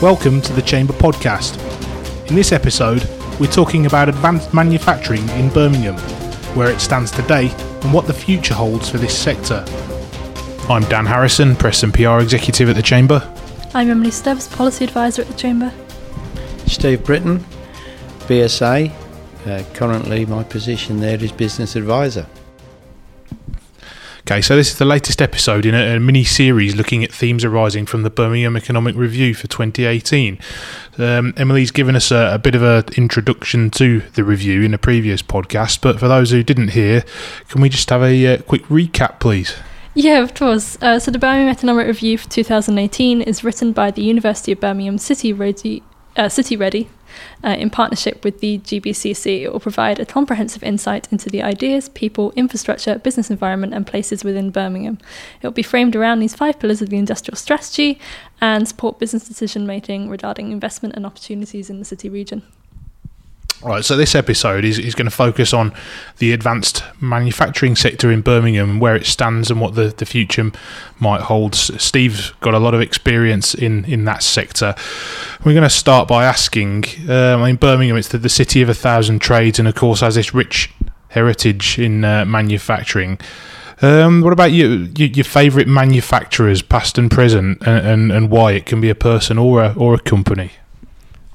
Welcome to the Chamber Podcast. In this episode, we're talking about advanced manufacturing in Birmingham, where it stands today, and what the future holds for this sector. I'm Dan Harrison, Press and PR Executive at the Chamber. I'm Emily Stubbs, Policy Advisor at the Chamber. Steve Britton, BSA. Uh, currently, my position there is Business Advisor. Okay, so this is the latest episode in a, a mini series looking at themes arising from the Birmingham Economic Review for 2018. Um, Emily's given us a, a bit of an introduction to the review in a previous podcast, but for those who didn't hear, can we just have a uh, quick recap, please? Yeah, of course. Uh, so the Birmingham Economic Review for 2018 is written by the University of Birmingham City-REDI, uh, City-REDI uh, in partnership with the GBCC. It will provide a comprehensive insight into the ideas, people, infrastructure, business environment, and places within Birmingham. It will be framed around these five pillars of the industrial strategy and support business decision making regarding investment and opportunities in the city region. Right, so this episode is, is going to focus on the advanced manufacturing sector in Birmingham, where it stands and what the, the future might hold. Steve's got a lot of experience in, in that sector. We're going to start by asking um, in Birmingham, it's the, the city of a thousand trades, and of course, has this rich heritage in uh, manufacturing. Um, what about you, you your favourite manufacturers, past and present, and, and, and why? It can be a person or a, or a company.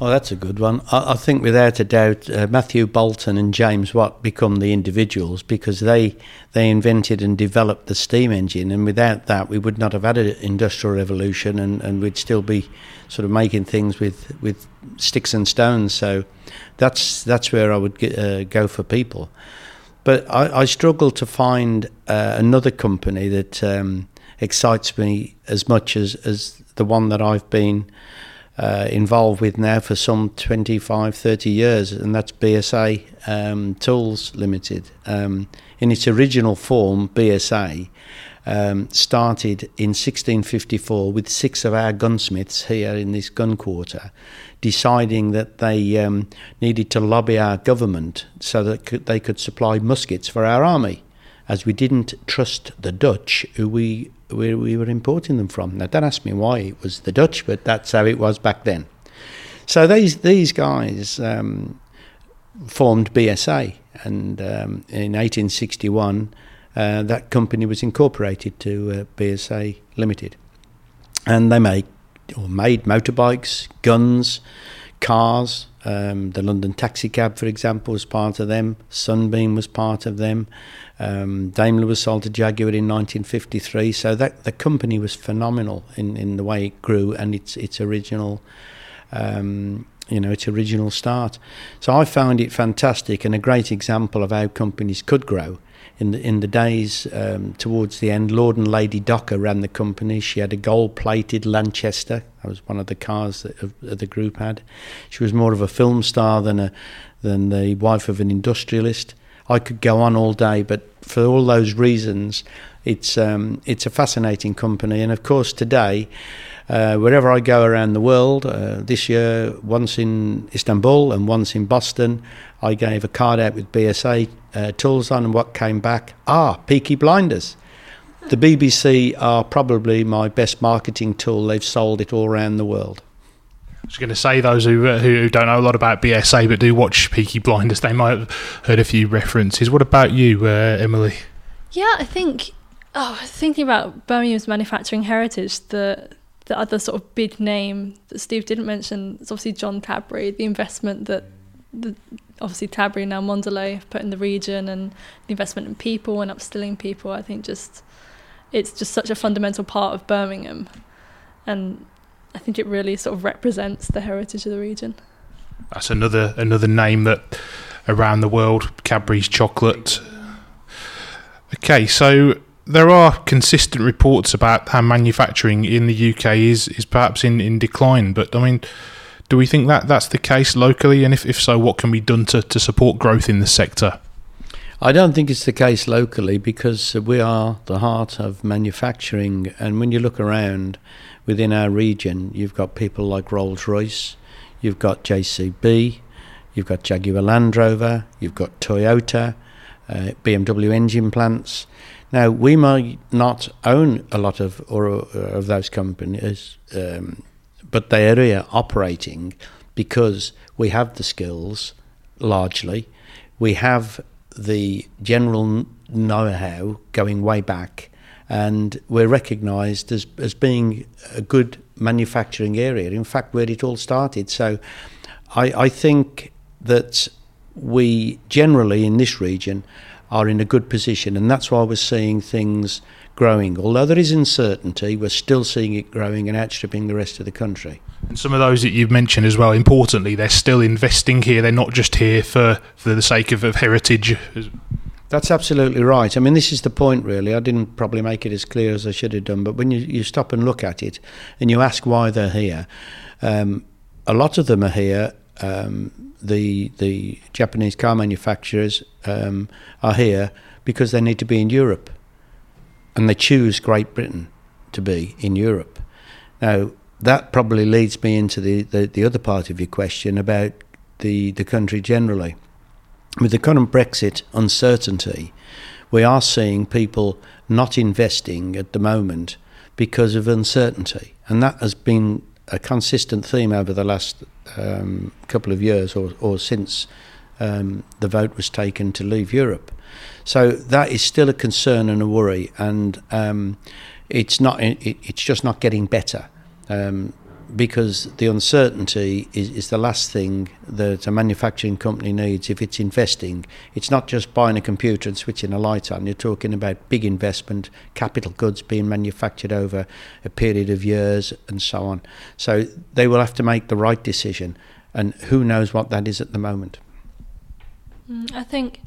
Oh, that's a good one. I, I think without a doubt, uh, Matthew Boulton and James Watt become the individuals because they they invented and developed the steam engine, and without that, we would not have had an industrial revolution, and, and we'd still be sort of making things with, with sticks and stones. So that's that's where I would get, uh, go for people. But I, I struggle to find uh, another company that um, excites me as much as, as the one that I've been uh, involved with now for some 25, 30 years, and that's BSA um, Tools Limited. Um, in its original form, BSA um, started in 1654 with six of our gunsmiths here in this gun quarter deciding that they um, needed to lobby our government so that they could supply muskets for our army, as we didn't trust the Dutch, who we where we were importing them from. Now, don't ask me why it was the Dutch, but that's how it was back then. So these these guys um, formed BSA, and um, in 1861, uh, that company was incorporated to uh, BSA Limited, and they make or made motorbikes, guns, cars. Um, the London Taxi Cab, for example, was part of them. Sunbeam was part of them. Um, Daimler was sold to Jaguar in 1953, so that the company was phenomenal in, in the way it grew and its its original, um, you know, its original start. So I found it fantastic and a great example of how companies could grow. In the in the days um, towards the end, Lord and Lady Docker ran the company. She had a gold-plated Lanchester. That was one of the cars that, that the group had. She was more of a film star than a than the wife of an industrialist. I could go on all day, but for all those reasons, it's um, it's a fascinating company. And of course, today, uh, wherever I go around the world, uh, this year once in Istanbul and once in Boston, I gave a card out with BSA uh, tools on, and what came back? Ah, Peaky Blinders. The BBC are probably my best marketing tool. They've sold it all around the world. I was going to say those who uh, who don't know a lot about BSA but do watch Peaky Blinders, they might have heard a few references. What about you, uh, Emily? Yeah, I think. Oh, thinking about Birmingham's manufacturing heritage, the the other sort of big name that Steve didn't mention is obviously John Cadbury. The investment that the obviously Cadbury now Mondelez put in the region, and the investment in people and upskilling people. I think just it's just such a fundamental part of Birmingham, and I think it really sort of represents the heritage of the region. That's another another name that around the world, Cadbury's chocolate. Okay, so there are consistent reports about how manufacturing in the UK is is perhaps in, in decline, but I mean, do we think that that's the case locally? And if, if so, what can be done to, to support growth in the sector? I don't think it's the case locally because we are the heart of manufacturing. And when you look around within our region, you've got people like Rolls Royce, you've got JCB, you've got Jaguar Land Rover, you've got Toyota, uh, BMW engine plants. Now, we might not own a lot of or, uh, of those companies, um, but they are operating because we have the skills largely, we have the general know-how going way back, and we're recognised as as being a good manufacturing area. In fact, where it all started. So, I, I think that we generally in this region are in a good position, and that's why we're seeing things growing. Although there is uncertainty, we're still seeing it growing and outstripping the rest of the country. And some of those that you've mentioned as well, importantly, they're still investing here. They're not just here for, for the sake of, of heritage. That's absolutely right. I mean, this is the point, really. I didn't probably make it as clear as I should have done, but when you, you stop and look at it and you ask why they're here, um, a lot of them are here. Um, the the Japanese car manufacturers um, are here because they need to be in Europe, and they choose Great Britain to be in Europe. Now, that probably leads me into the, the, the other part of your question about the, the country generally. With the current Brexit uncertainty, we are seeing people not investing at the moment because of uncertainty. And that has been a consistent theme over the last um, couple of years or, or since um, the vote was taken to leave Europe. So that is still a concern and a worry, and um, it's not. It, it's just not getting better um, because the uncertainty is, is the last thing that a manufacturing company needs if it's investing. It's not just buying a computer and switching a light on. You're talking about big investment, capital goods being manufactured over a period of years, and so on. So they will have to make the right decision, and who knows what that is at the moment. Mm, I think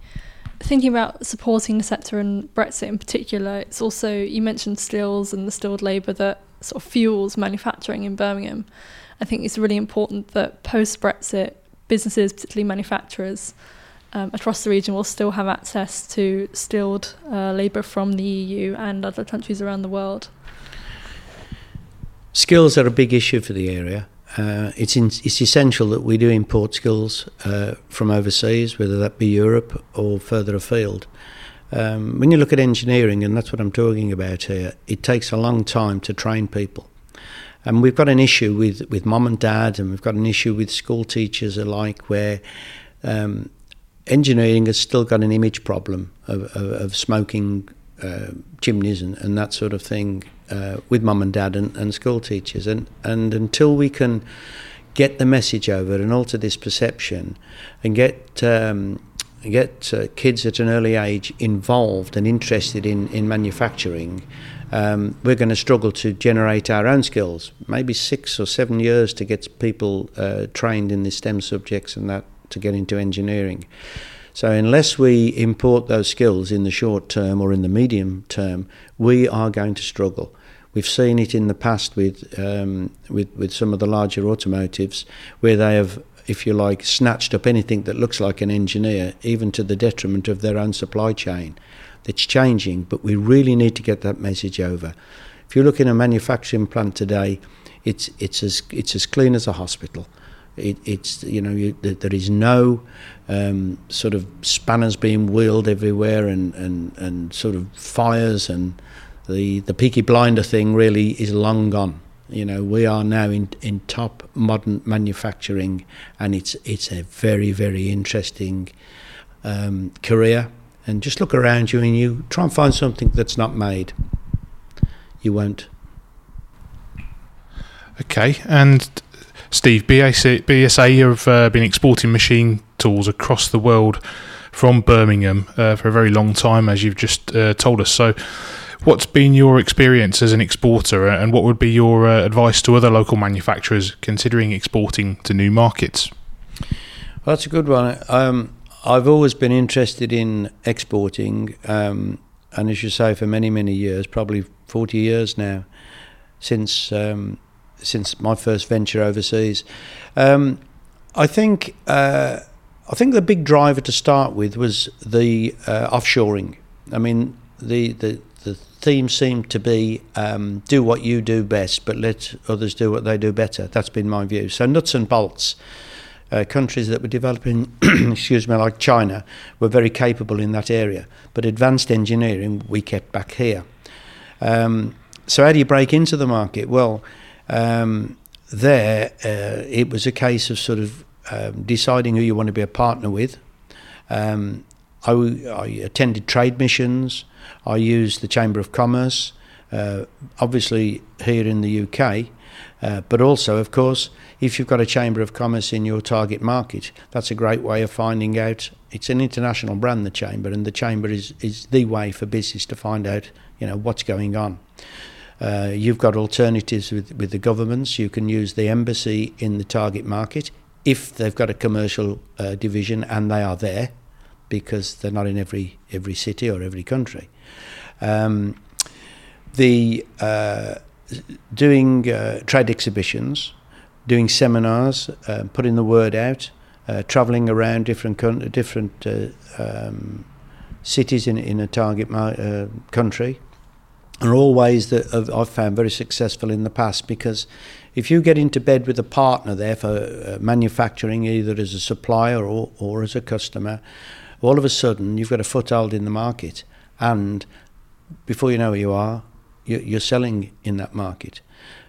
thinking about supporting the sector and Brexit in particular, it's also you mentioned skills and the skilled labour that sort of fuels manufacturing in Birmingham. I think it's really important that post Brexit, businesses, particularly manufacturers um, across the region, will still have access to skilled uh, labour from the EU and other countries around the world. Skills are a big issue for the area. Uh, it's in, it's essential that we do import skills uh, from overseas, whether that be Europe or further afield. Um, when you look at engineering, and that's what I'm talking about here, it takes a long time to train people. And we've got an issue with, with mom and dad, and we've got an issue with school teachers alike, where um, engineering has still got an image problem of, of, of smoking uh, chimneys and, and that sort of thing uh, with mum and dad and, and school teachers. And, and until we can get the message over and alter this perception and get um, get uh, kids at an early age involved and interested in, in manufacturing, um, we're going to struggle to generate our own skills. Maybe six or seven years to get people uh, trained in the STEM subjects and that to get into engineering. So unless we import those skills in the short term or in the medium term, we are going to struggle. We've seen it in the past with um, with with some of the larger automotives where they have if you like, snatched up anything that looks like an engineer, even to the detriment of their own supply chain. It's changing, but we really need to get that message over. If you look in a manufacturing plant today, it's it's as it's as clean as a hospital. It, it's you know you, there is no um, sort of spanners being wheeled everywhere and, and, and sort of fires and the the peaky blinder thing really is long gone. You know, we are now in, in top modern manufacturing, and it's it's a very very interesting um, career. And just look around you, and you try and find something that's not made. You won't. Okay, and Steve, BSA, have uh, been exporting machine tools across the world from Birmingham uh, for a very long time, as you've just uh, told us. So, What's been your experience as an exporter, uh, and what would be your uh, advice to other local manufacturers considering exporting to new markets? Well, that's a good one. Um, I've always been interested in exporting, um, and as you say, for many, many years, probably 40 years now, since um, since my first venture overseas. Um, I think uh, I think the big driver to start with was the uh, offshoring. I mean, the, the the theme seemed to be um, do what you do best, but let others do what they do better. That's been my view. So nuts and bolts. Uh, countries that were developing, excuse me, like China, were very capable in that area. But advanced engineering, we kept back here. Um, so how do you break into the market? Well, um, there, uh, it was a case of sort of um, deciding who you want to be a partner with. Um, I, I, attended trade missions. I used the Chamber of Commerce, uh, obviously here in the UK, uh, but also, of course, if you've got a Chamber of Commerce in your target market, that's a great way of finding out. It's an international brand, the Chamber, and the Chamber is, is the way for business to find out, you know, what's going on. Uh, you've got alternatives with, with the governments. You can use the embassy in the target market if they've got a commercial uh, division and they are there, because they're not in every every city or every country. Um, the uh, doing uh, trade exhibitions, doing seminars, uh, putting the word out, uh, travelling around different different uh, um, cities in in a target uh, country, are all ways that I've found very successful in the past because if you get into bed with a partner there for uh, manufacturing, either as a supplier or, or as a customer, all of a sudden you've got a foothold in the market, and before you know where you are, you're selling in that market.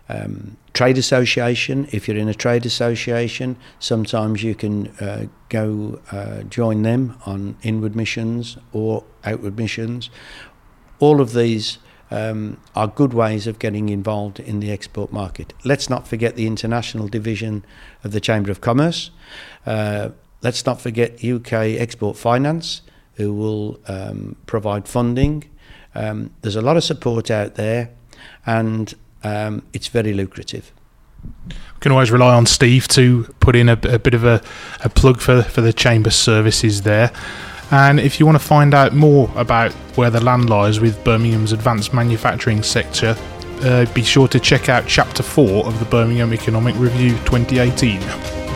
Um, trade association, if you're in a trade association, sometimes you can uh, go uh, join them on inward missions or outward missions. All of these um, are good ways of getting involved in the export market. Let's not forget the international division of the Chamber of Commerce. Uh, let's not forget UK Export Finance, who will um, provide funding. Um, there's a lot of support out there, and um, it's very lucrative. can always rely on Steve to put in a, a bit of a, a plug for for the chamber services there. And if you want to find out more about where the land lies with Birmingham's advanced manufacturing sector, uh, be sure to check out Chapter 4 of the Birmingham Economic Review 2018.